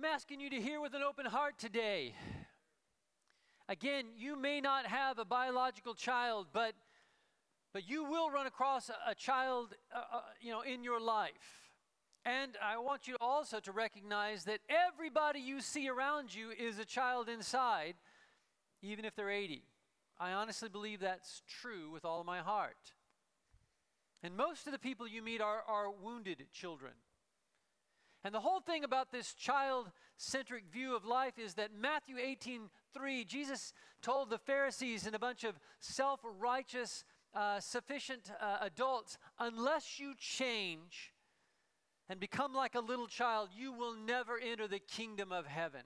I'm asking you to hear with an open heart today. Again, you may not have a biological child, but but you will run across a, a child, uh, uh, you know, in your life. And I want you also to recognize that everybody you see around you is a child inside, even if they're 80. I honestly believe that's true with all my heart. And most of the people you meet are, are wounded children. And the whole thing about this child centric view of life is that Matthew 18 3, Jesus told the Pharisees and a bunch of self righteous, uh, sufficient uh, adults, unless you change and become like a little child, you will never enter the kingdom of heaven.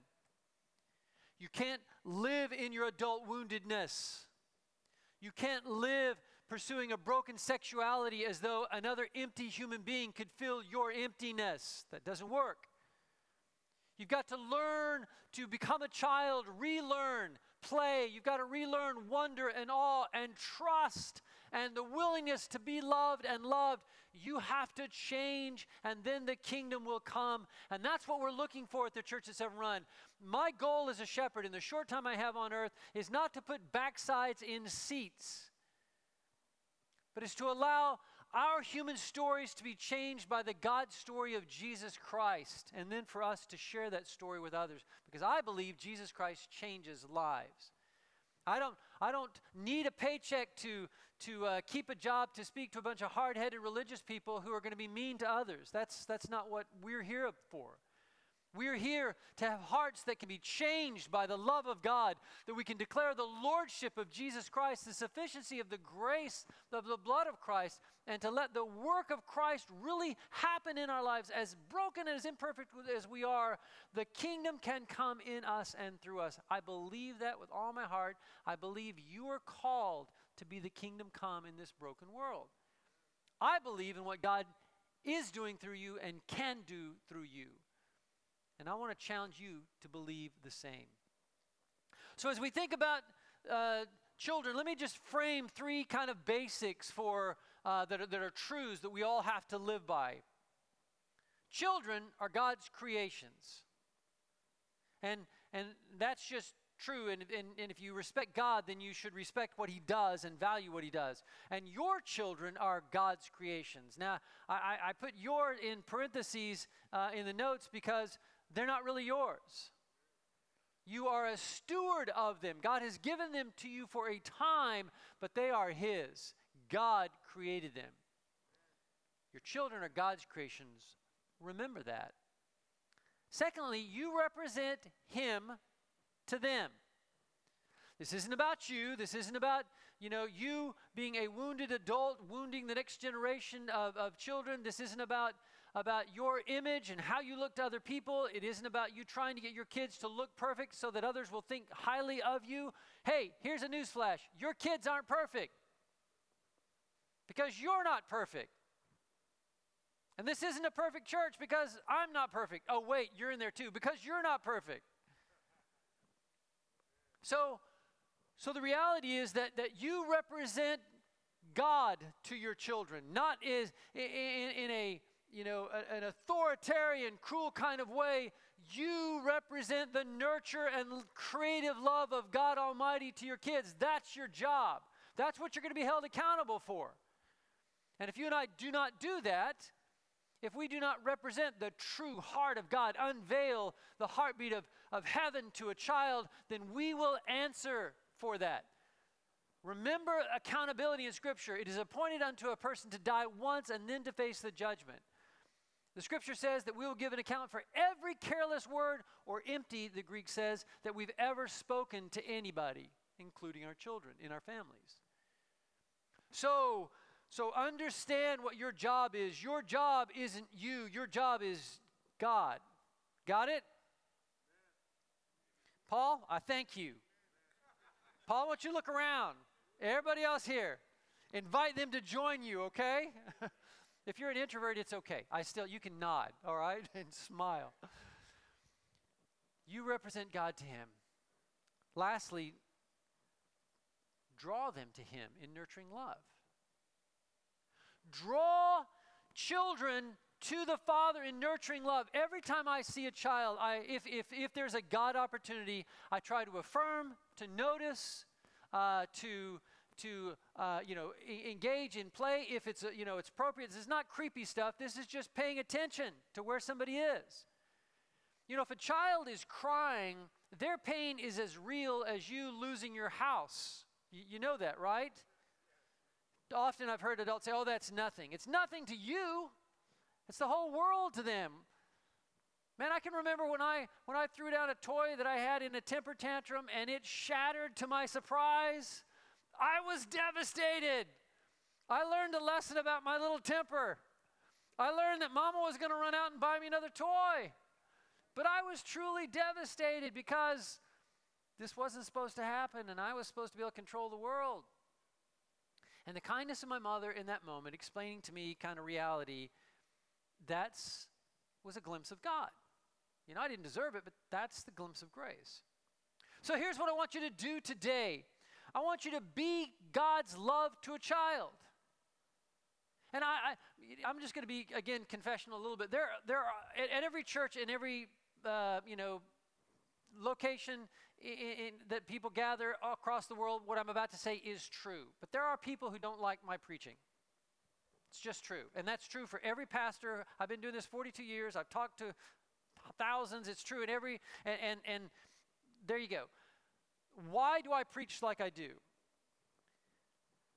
You can't live in your adult woundedness. You can't live pursuing a broken sexuality as though another empty human being could fill your emptiness. That doesn't work. You've got to learn to become a child, relearn, play. You've got to relearn wonder and awe and trust and the willingness to be loved and loved. You have to change, and then the kingdom will come. And that's what we're looking for at the Church at Severn Run. My goal as a shepherd in the short time I have on earth is not to put backsides in seats but is to allow our human stories to be changed by the God story of Jesus Christ, and then for us to share that story with others. Because I believe Jesus Christ changes lives. I don't, I don't need a paycheck to, to uh, keep a job to speak to a bunch of hard headed religious people who are going to be mean to others. That's, that's not what we're here for. We're here to have hearts that can be changed by the love of God, that we can declare the lordship of Jesus Christ, the sufficiency of the grace of the blood of Christ, and to let the work of Christ really happen in our lives. As broken and as imperfect as we are, the kingdom can come in us and through us. I believe that with all my heart. I believe you are called to be the kingdom come in this broken world. I believe in what God is doing through you and can do through you. And I want to challenge you to believe the same. So, as we think about uh, children, let me just frame three kind of basics for uh, that, are, that are truths that we all have to live by. Children are God's creations, and and that's just true. And, and, and if you respect God, then you should respect what He does and value what He does. And your children are God's creations. Now, I, I put your in parentheses uh, in the notes because they're not really yours. You are a steward of them. God has given them to you for a time, but they are His. God created them. Your children are God's creations. Remember that. Secondly, you represent Him to them. This isn't about you. This isn't about, you know, you being a wounded adult, wounding the next generation of, of children. This isn't about about your image and how you look to other people. It isn't about you trying to get your kids to look perfect so that others will think highly of you. Hey, here's a newsflash your kids aren't perfect because you're not perfect. And this isn't a perfect church because I'm not perfect. Oh, wait, you're in there too because you're not perfect. So, so the reality is that, that you represent God to your children, not is in, in, in a you know, a, an authoritarian, cruel kind of way, you represent the nurture and creative love of God Almighty to your kids. That's your job. That's what you're going to be held accountable for. And if you and I do not do that, if we do not represent the true heart of God, unveil the heartbeat of, of heaven to a child, then we will answer for that. Remember accountability in Scripture. It is appointed unto a person to die once and then to face the judgment. The scripture says that we will give an account for every careless word or empty, the Greek says, that we've ever spoken to anybody, including our children in our families. So, so understand what your job is. Your job isn't you, your job is God. Got it? Paul, I thank you. Paul, I want you look around. Everybody else here, invite them to join you, okay? If you're an introvert, it's okay. I still, you can nod, all right, and smile. You represent God to Him. Lastly, draw them to Him in nurturing love. Draw children to the Father in nurturing love. Every time I see a child, I, if, if, if there's a God opportunity, I try to affirm, to notice, uh, to, to uh, you know, e- engage in play if it's, uh, you know, it's appropriate. This is not creepy stuff. This is just paying attention to where somebody is. You know, if a child is crying, their pain is as real as you losing your house. Y- you know that, right? Often I've heard adults say, oh, that's nothing. It's nothing to you, it's the whole world to them. Man, I can remember when I when I threw down a toy that I had in a temper tantrum and it shattered to my surprise. I was devastated. I learned a lesson about my little temper. I learned that mama was going to run out and buy me another toy. But I was truly devastated because this wasn't supposed to happen and I was supposed to be able to control the world. And the kindness of my mother in that moment, explaining to me kind of reality, that's was a glimpse of God. You know, I didn't deserve it, but that's the glimpse of grace. So here's what I want you to do today. I want you to be God's love to a child. And I, I am just going to be again confessional a little bit. There, there are at, at every church in every uh, you know location in, in, that people gather across the world, what I'm about to say is true. But there are people who don't like my preaching. It's just true. And that's true for every pastor. I've been doing this 42 years. I've talked to thousands. It's true in every, and, and, and there you go. Why do I preach like I do?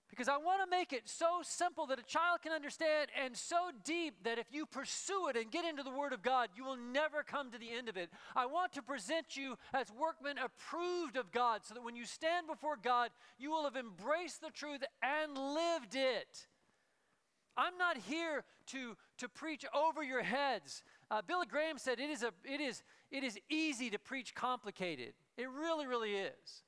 Because I want to make it so simple that a child can understand and so deep that if you pursue it and get into the Word of God, you will never come to the end of it. I want to present you as workmen approved of God so that when you stand before God, you will have embraced the truth and lived it. I'm not here to, to preach over your heads. Uh, Billy Graham said it is, a, it, is, it is easy to preach complicated. It really, really is.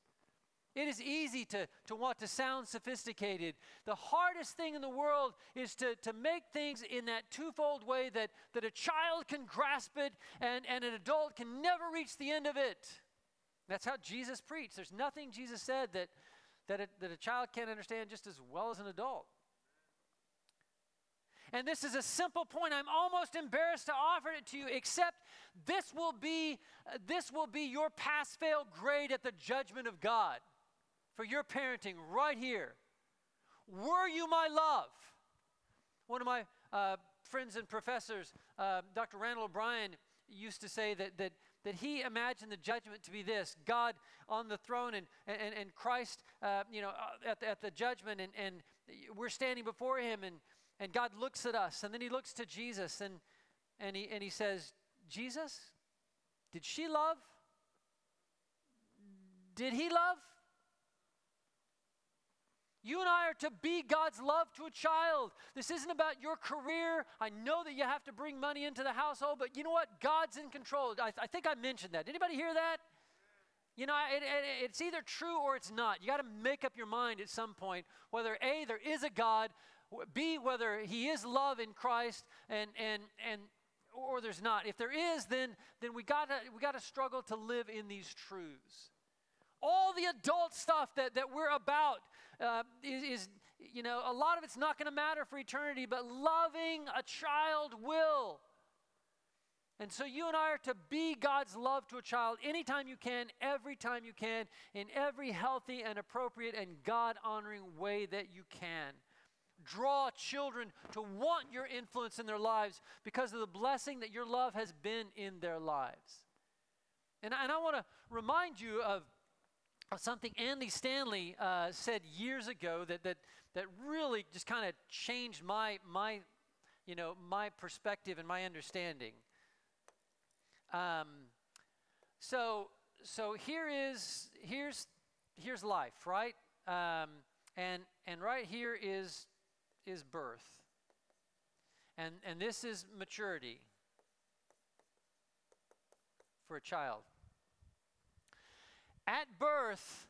It is easy to, to want to sound sophisticated. The hardest thing in the world is to, to make things in that twofold way that, that a child can grasp it and, and an adult can never reach the end of it. That's how Jesus preached. There's nothing Jesus said that, that, a, that a child can't understand just as well as an adult. And this is a simple point. I'm almost embarrassed to offer it to you, except this will be, uh, this will be your pass fail grade at the judgment of God for your parenting right here. Were you my love? One of my uh, friends and professors, uh, Dr. Randall O'Brien, used to say that, that, that he imagined the judgment to be this God on the throne and, and, and Christ uh, you know, uh, at, the, at the judgment, and, and we're standing before him, and, and God looks at us, and then he looks to Jesus, and, and, he, and he says, Jesus, did she love? Did he love? You and I are to be God's love to a child. This isn't about your career. I know that you have to bring money into the household, but you know what? God's in control. I, I think I mentioned that. Anybody hear that? You know, it, it, it's either true or it's not. You got to make up your mind at some point whether A, there is a God, B, whether He is love in Christ, and, and, and, or there's not. If there is, then, then we gotta, we got to struggle to live in these truths. All the adult stuff that, that we're about uh, is, is, you know, a lot of it's not going to matter for eternity, but loving a child will. And so you and I are to be God's love to a child anytime you can, every time you can, in every healthy and appropriate and God honoring way that you can. Draw children to want your influence in their lives because of the blessing that your love has been in their lives. And, and I want to remind you of something Andy Stanley uh, said years ago that, that, that really just kind of changed my, my, you know, my perspective and my understanding. Um, so, so here is, here's, here's life, right? Um, and, and right here is, is birth. And, and this is maturity for a child. At birth,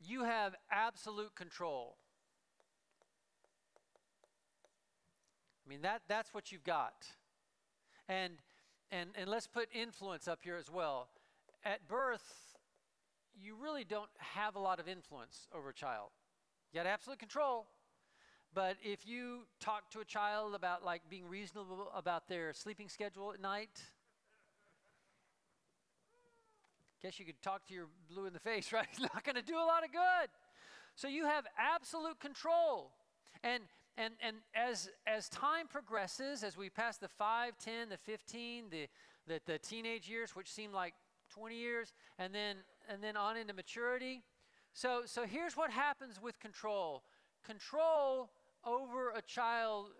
you have absolute control. I mean, that, that's what you've got. And, and, and let's put influence up here as well. At birth, you really don't have a lot of influence over a child. You got absolute control, but if you talk to a child about like being reasonable about their sleeping schedule at night, guess you could talk to your blue in the face, right? It's not going to do a lot of good. So you have absolute control. And and and as as time progresses, as we pass the 5, 10, the 15, the the, the teenage years, which seem like 20 years, and then and then on into maturity. So so here's what happens with control. Control over a child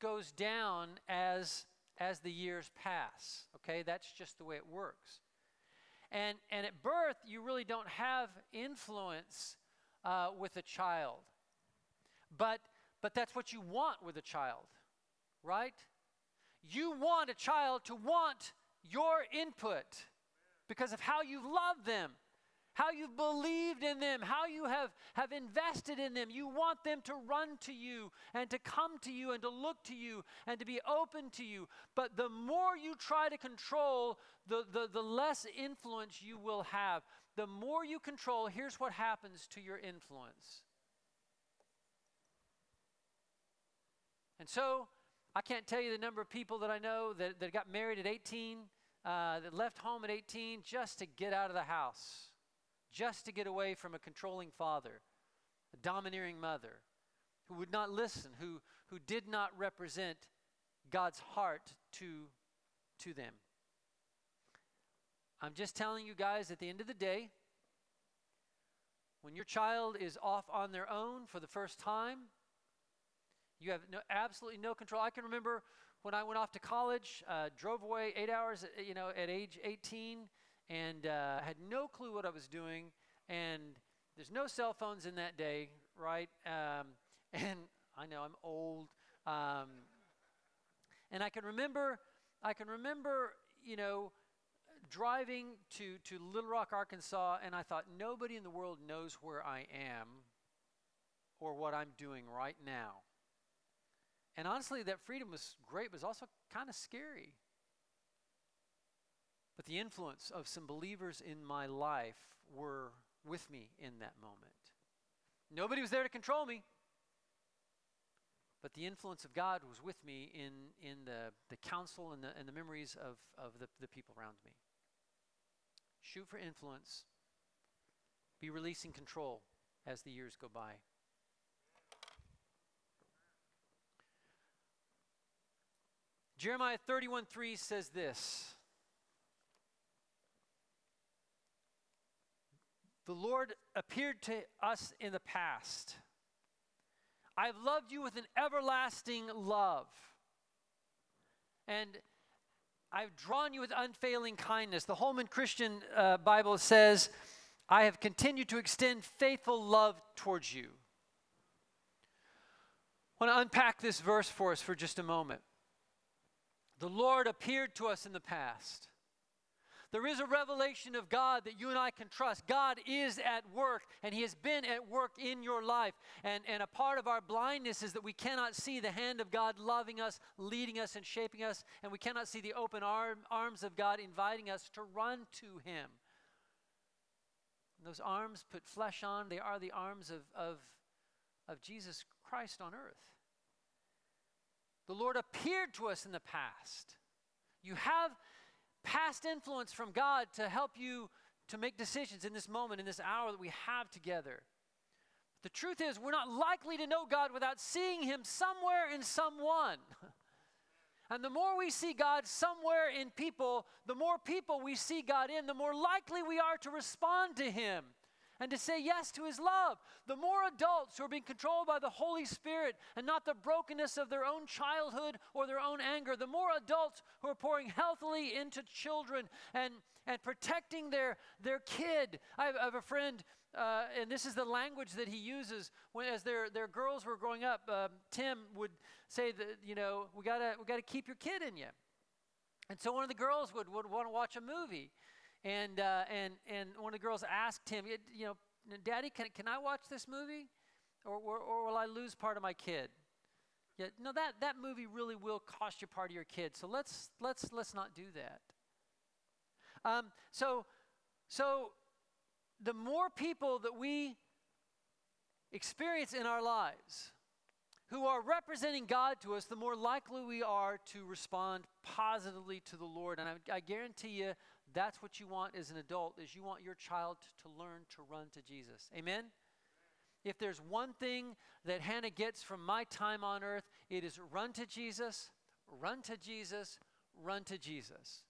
goes down as as the years pass. Okay, that's just the way it works. And and at birth, you really don't have influence uh, with a child, but but that's what you want with a child, right? You want a child to want your input because of how you love them how you've believed in them, how you have, have invested in them. You want them to run to you and to come to you and to look to you and to be open to you. But the more you try to control, the, the, the less influence you will have. The more you control, here's what happens to your influence. And so, I can't tell you the number of people that I know that, that got married at 18, uh, that left home at 18 just to get out of the house just to get away from a controlling father, a domineering mother, who would not listen, who, who did not represent God's heart to, to them. I'm just telling you guys at the end of the day, when your child is off on their own for the first time, you have no, absolutely no control. I can remember when I went off to college, uh, drove away eight hours, you know, at age 18, and uh, had no clue what I was doing. And there's no cell phones in that day, right? Um, and I know I'm old. Um, and I can remember, I can remember, you know, driving to, to Little Rock, Arkansas, and I thought, nobody in the world knows where I am or what I'm doing right now. And honestly, that freedom was great, but it was also kind of scary. But the influence of some believers in my life were with me in that moment. Nobody was there to control me. But the influence of God was with me in, in the, the counsel and the, and the memories of, of the, the people around me. Shoot for influence. Be releasing control as the years go by. Jeremiah 31 3 says this The Lord appeared to us in the past. I've loved you with an everlasting love. And I've drawn you with unfailing kindness. The Holman Christian uh, Bible says, I have continued to extend faithful love towards you. I want to unpack this verse for us for just a moment. The Lord appeared to us in the past. There is a revelation of God that you and I can trust. God is at work, and He has been at work in your life. And, and a part of our blindness is that we cannot see the hand of God loving us, leading us, and shaping us, and we cannot see the open arm, arms of God inviting us to run to Him. And those arms put flesh on, they are the arms of, of, of Jesus Christ on earth. The Lord appeared to us in the past. You have past influence from God to help you to make decisions in this moment, in this hour that we have together. The truth is, we're not likely to know God without seeing Him somewhere in someone. And the more we see God somewhere in people, the more people we see God in, the more likely we are to respond to Him and to say yes to his love. The more adults who are being controlled by the Holy Spirit and not the brokenness of their own childhood or their own anger, the more adults who are pouring healthily into children and, and protecting their, their kid. I have, I have a friend. Uh, and this is the language that he uses when, as their, their girls were growing up. Um, Tim would say that, you know, we gotta, we gotta keep your kid in you. And so one of the girls would, would want to watch a movie. And, uh, and, and one of the girls asked him, you know, Daddy, can, can I watch this movie? Or, or, or will I lose part of my kid? Yeah, no, that, that movie really will cost you part of your kid. So let's, let's, let's not do that. Um, so, so the more people that we experience in our lives, who are representing God to us, the more likely we are to respond positively to the Lord. And I, I guarantee you, that's what you want as an adult is you want your child to learn to run to Jesus. Amen? If there's one thing that Hannah gets from my time on earth, it is run to Jesus, run to Jesus, run to Jesus.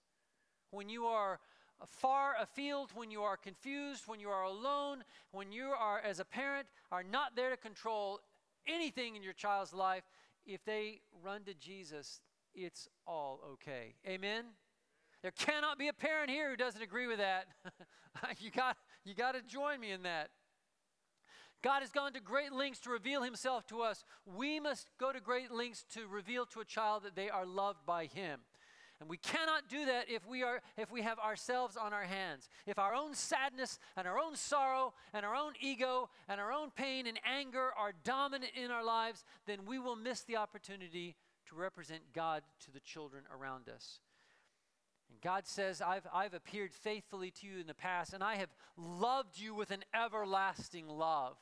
When you are far afield, when you are confused, when you are alone, when you are, as a parent, are not there to control anything in your child's life, if they run to Jesus, it's all okay. Amen? There cannot be a parent here who doesn't agree with that. you got you got to join me in that. God has gone to great lengths to reveal himself to us. We must go to great lengths to reveal to a child that they are loved by him. And we cannot do that if we are if we have ourselves on our hands. If our own sadness and our own sorrow and our own ego and our own pain and anger are dominant in our lives, then we will miss the opportunity to represent God to the children around us. And God says, I've, I've appeared faithfully to you in the past, and I have loved you with an everlasting love.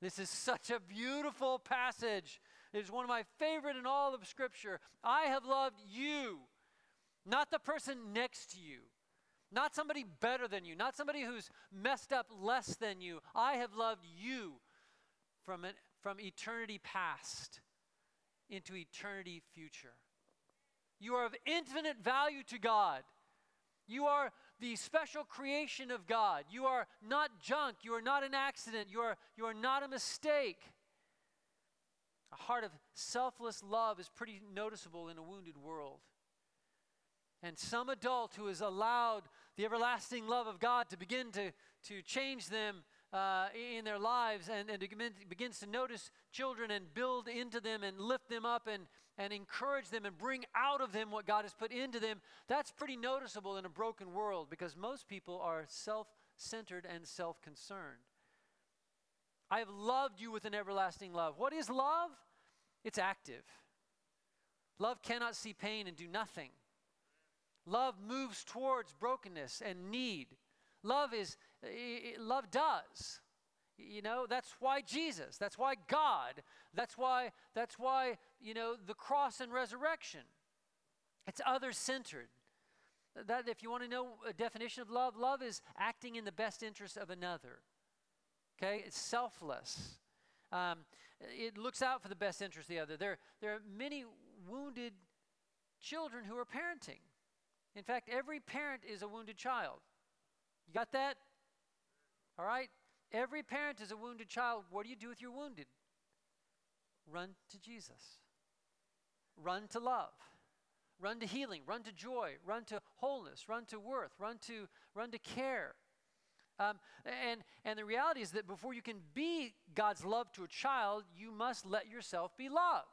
This is such a beautiful passage. It is one of my favorite in all of Scripture. I have loved you not the person next to you, not somebody better than you, not somebody who's messed up less than you. I have loved you from, an, from eternity past into eternity future. You are of infinite value to God. You are the special creation of God. You are not junk. You are not an accident. You are, you are not a mistake. A heart of selfless love is pretty noticeable in a wounded world. And some adult who has allowed the everlasting love of God to begin to, to change them uh, in their lives and, and begins to notice children and build into them and lift them up and, and encourage them and bring out of them what God has put into them, that's pretty noticeable in a broken world because most people are self centered and self concerned. I have loved you with an everlasting love. What is love? It's active. Love cannot see pain and do nothing. Love moves towards brokenness and need. Love is love does. You know, that's why Jesus, that's why God, that's why that's why, you know, the cross and resurrection. It's other-centered. That if you want to know a definition of love, love is acting in the best interest of another. Okay? It's selfless. Um, it looks out for the best interest of the other. There, there are many wounded children who are parenting. In fact, every parent is a wounded child. You got that? All right? Every parent is a wounded child. What do you do with your wounded? Run to Jesus. Run to love. Run to healing. Run to joy. Run to wholeness. Run to worth. Run to run to care. Um, and and the reality is that before you can be God's love to a child, you must let yourself be loved.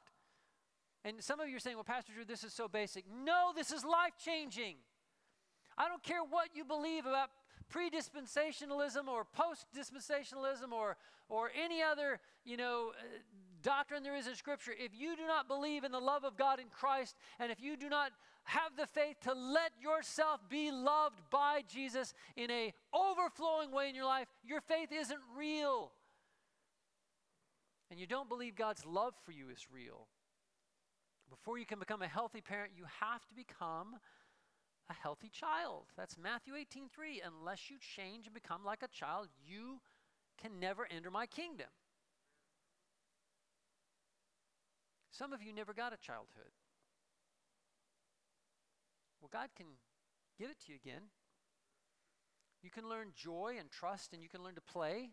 And some of you are saying, well, Pastor Drew, this is so basic. No, this is life changing. I don't care what you believe about pre-dispensationalism or post-dispensationalism or, or any other, you know, uh, doctrine there is in Scripture. If you do not believe in the love of God in Christ, and if you do not have the faith to let yourself be loved by Jesus in a overflowing way in your life, your faith isn't real. And you don't believe God's love for you is real. Before you can become a healthy parent, you have to become a healthy child. That's Matthew 18 3. Unless you change and become like a child, you can never enter my kingdom. Some of you never got a childhood. Well, God can give it to you again. You can learn joy and trust, and you can learn to play.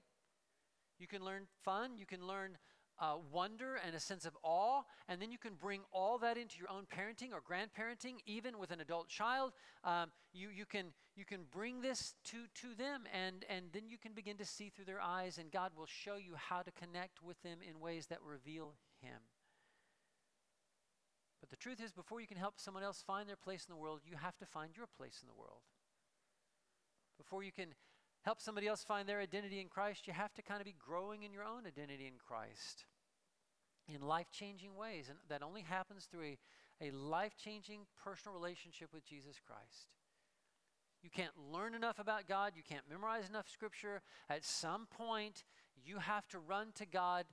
You can learn fun. You can learn uh, wonder and a sense of awe, and then you can bring all that into your own parenting or grandparenting, even with an adult child. Um, you, you, can, you can bring this to, to them, and, and then you can begin to see through their eyes, and God will show you how to connect with them in ways that reveal Him. But the truth is, before you can help someone else find their place in the world, you have to find your place in the world. Before you can help somebody else find their identity in Christ, you have to kind of be growing in your own identity in Christ in life changing ways. And that only happens through a, a life changing personal relationship with Jesus Christ. You can't learn enough about God, you can't memorize enough scripture. At some point, you have to run to God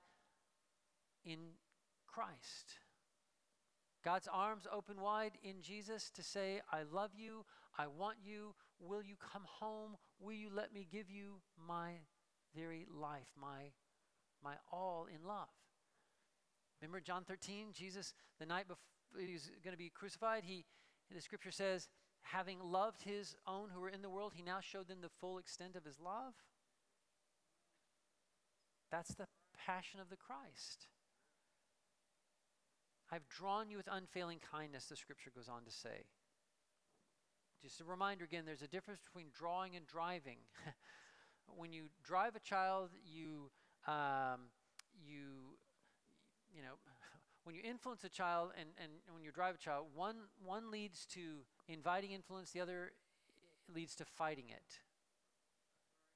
in Christ. God's arms open wide in Jesus to say, I love you, I want you, will you come home? Will you let me give you my very life, my, my all in love? Remember John 13, Jesus, the night before he was going to be crucified, he, the scripture says, having loved his own who were in the world, he now showed them the full extent of his love. That's the passion of the Christ. I've drawn you with unfailing kindness, the scripture goes on to say. Just a reminder again, there's a difference between drawing and driving. when you drive a child, you, um, you, you know, when you influence a child and, and, when you drive a child, one, one leads to inviting influence, the other leads to fighting it.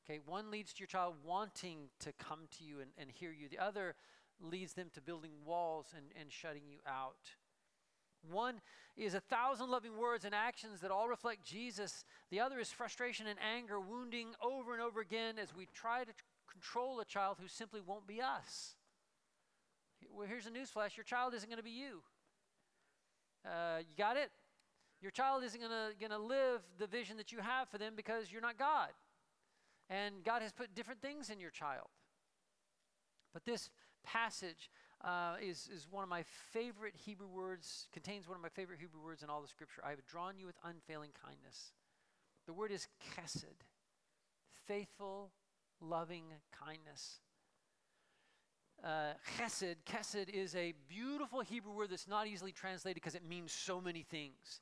Okay, one leads to your child wanting to come to you and, and hear you. The other leads them to building walls and, and shutting you out. One is a thousand loving words and actions that all reflect Jesus. The other is frustration and anger, wounding over and over again as we try to control a child who simply won't be us. Well, here's a newsflash your child isn't going to be you. Uh, you got it? Your child isn't going to live the vision that you have for them because you're not God. And God has put different things in your child. But this passage uh, is, is one of my favorite Hebrew words, contains one of my favorite Hebrew words in all the scripture. I have drawn you with unfailing kindness. The word is chesed, faithful, loving kindness. Uh, chesed, chesed is a beautiful Hebrew word that's not easily translated because it means so many things.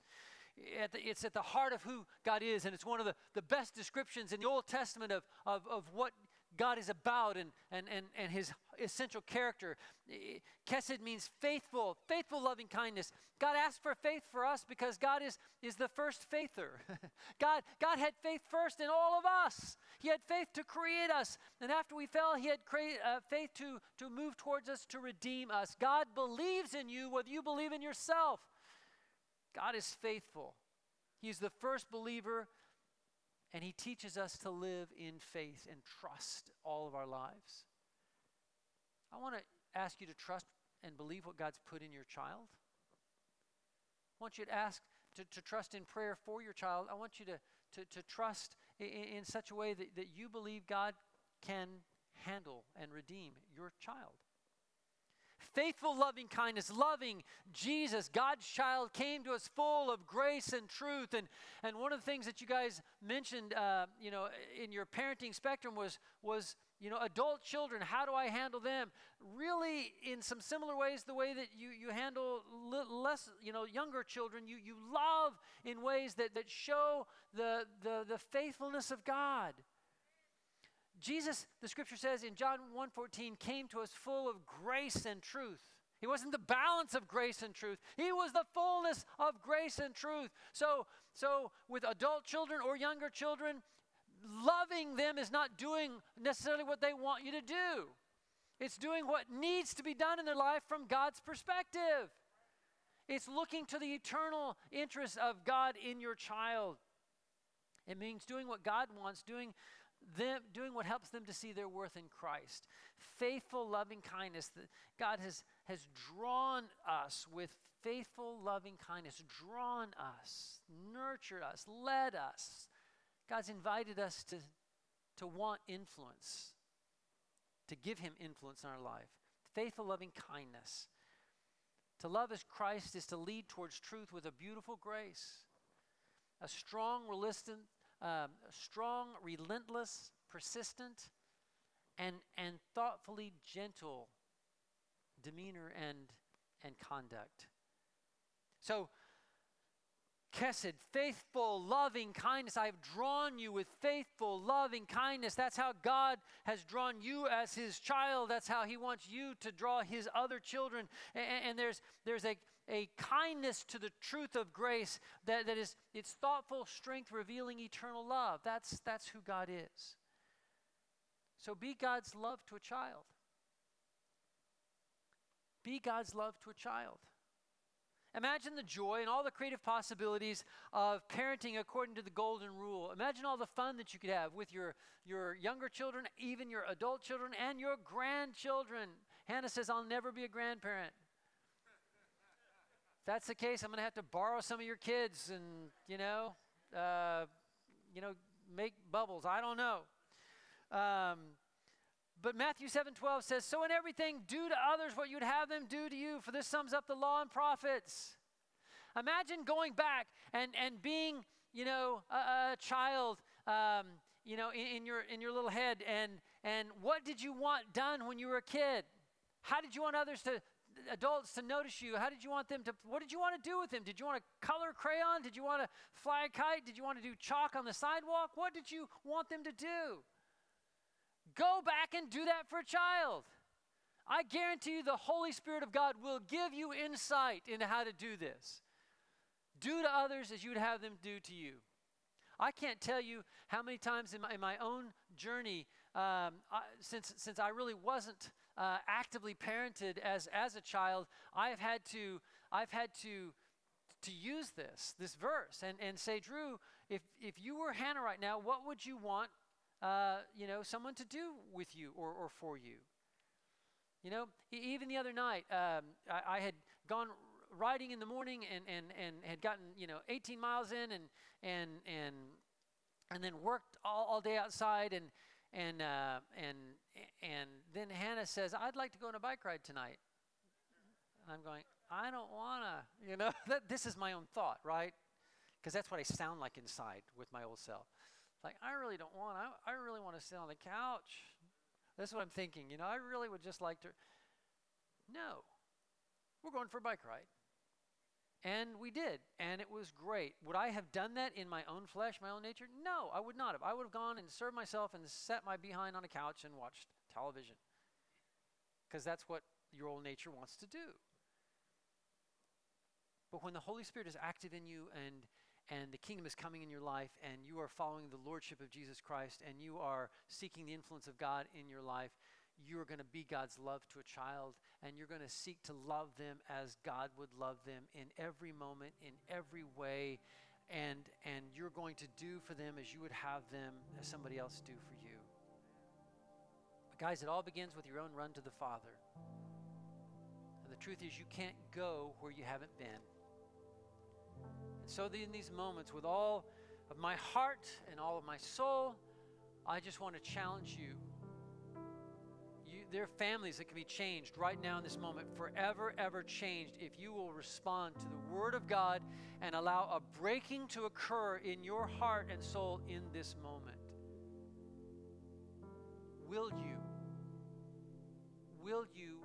At the, it's at the heart of who God is, and it's one of the, the best descriptions in the Old Testament of, of, of what God is about and, and, and, and his essential character. Chesed means faithful, faithful loving kindness. God asked for faith for us because God is, is the first faither. God, God had faith first in all of us. He had faith to create us. And after we fell, He had create, uh, faith to, to move towards us, to redeem us. God believes in you whether you believe in yourself. God is faithful. He's the first believer and He teaches us to live in faith and trust all of our lives. I want to ask you to trust and believe what God's put in your child. I want you to ask to, to trust in prayer for your child. I want you to, to, to trust in, in such a way that, that you believe God can handle and redeem your child. Faithful loving kindness, loving Jesus, God's child, came to us full of grace and truth. And, and one of the things that you guys mentioned, uh, you know, in your parenting spectrum was, was, you know, adult children. How do I handle them? Really, in some similar ways, the way that you, you handle less, you know, younger children, you, you love in ways that, that show the, the, the faithfulness of God. Jesus, the scripture says in John 1:14, came to us full of grace and truth. He wasn't the balance of grace and truth. He was the fullness of grace and truth. So, so with adult children or younger children, loving them is not doing necessarily what they want you to do. It's doing what needs to be done in their life from God's perspective. It's looking to the eternal interests of God in your child. It means doing what God wants, doing them doing what helps them to see their worth in Christ. Faithful, loving kindness. That God has, has drawn us with faithful, loving kindness, drawn us, nurtured us, led us. God's invited us to, to want influence, to give Him influence in our life. Faithful, loving kindness. To love as Christ is to lead towards truth with a beautiful grace, a strong, resistant, um, strong, relentless, persistent, and, and thoughtfully gentle demeanor and, and conduct. So, Chesed, faithful, loving kindness. I have drawn you with faithful, loving kindness. That's how God has drawn you as His child. That's how He wants you to draw His other children. And, and there's, there's a, a kindness to the truth of grace that, that is it's thoughtful strength revealing eternal love. That's, that's who God is. So be God's love to a child. Be God's love to a child. Imagine the joy and all the creative possibilities of parenting according to the golden rule. Imagine all the fun that you could have with your, your younger children, even your adult children, and your grandchildren. Hannah says, I'll never be a grandparent. If that's the case, I'm going to have to borrow some of your kids and, you know, uh, you know, make bubbles. I don't know. Um, but Matthew 7:12 says, "So in everything do to others what you'd have them do to you, for this sums up the law and prophets." Imagine going back and, and being, you know, a, a child, um, you know, in, in, your in your little head, and and what did you want done when you were a kid? How did you want others to, adults to notice you? How did you want them to, what did you want to do with them? Did you want to color crayon? Did you want to fly a kite? Did you want to do chalk on the sidewalk? What did you want them to do? Go back and do that for a child. I guarantee you the Holy Spirit of God will give you insight into how to do this. Do to others as you would have them do to you. I can't tell you how many times in my, in my own journey, um, I, since, since I really wasn't uh, actively parented as, as a child, I've had to, I've had to, to use this, this verse and, and say, Drew, if, if you were Hannah right now, what would you want, uh, you know, someone to do with you or, or for you? You know, even the other night, um, I, I had gone riding in the morning and, and, and had gotten, you know, 18 miles in and, and, and, and then worked all, all day outside and, and, uh, and, and then Hannah says, I'd like to go on a bike ride tonight. And I'm going, I don't want to, you know, this is my own thought, right? Because that's what I sound like inside with my old self. Like, I really don't want, I, I really want to sit on the couch. That's what I'm thinking, you know, I really would just like to. No, we're going for a bike ride. And we did, and it was great. Would I have done that in my own flesh, my own nature? No, I would not have. I would have gone and served myself and set my behind on a couch and watched television. Because that's what your old nature wants to do. But when the Holy Spirit is active in you and and the kingdom is coming in your life and you are following the lordship of Jesus Christ and you are seeking the influence of God in your life, you are going to be God's love to a child and you're going to seek to love them as God would love them in every moment, in every way. And, and you're going to do for them as you would have them, as somebody else do for you. But guys, it all begins with your own run to the Father. And the truth is, you can't go where you haven't been. And so, in these moments, with all of my heart and all of my soul, I just want to challenge you there are families that can be changed right now in this moment, forever, ever changed, if you will respond to the Word of God and allow a breaking to occur in your heart and soul in this moment. Will you? Will you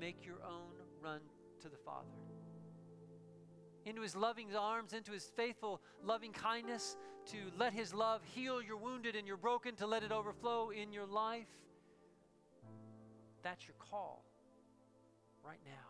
make your own run to the Father? Into his loving arms, into his faithful loving kindness, to let his love heal your wounded and your broken, to let it overflow in your life. That's your call right now.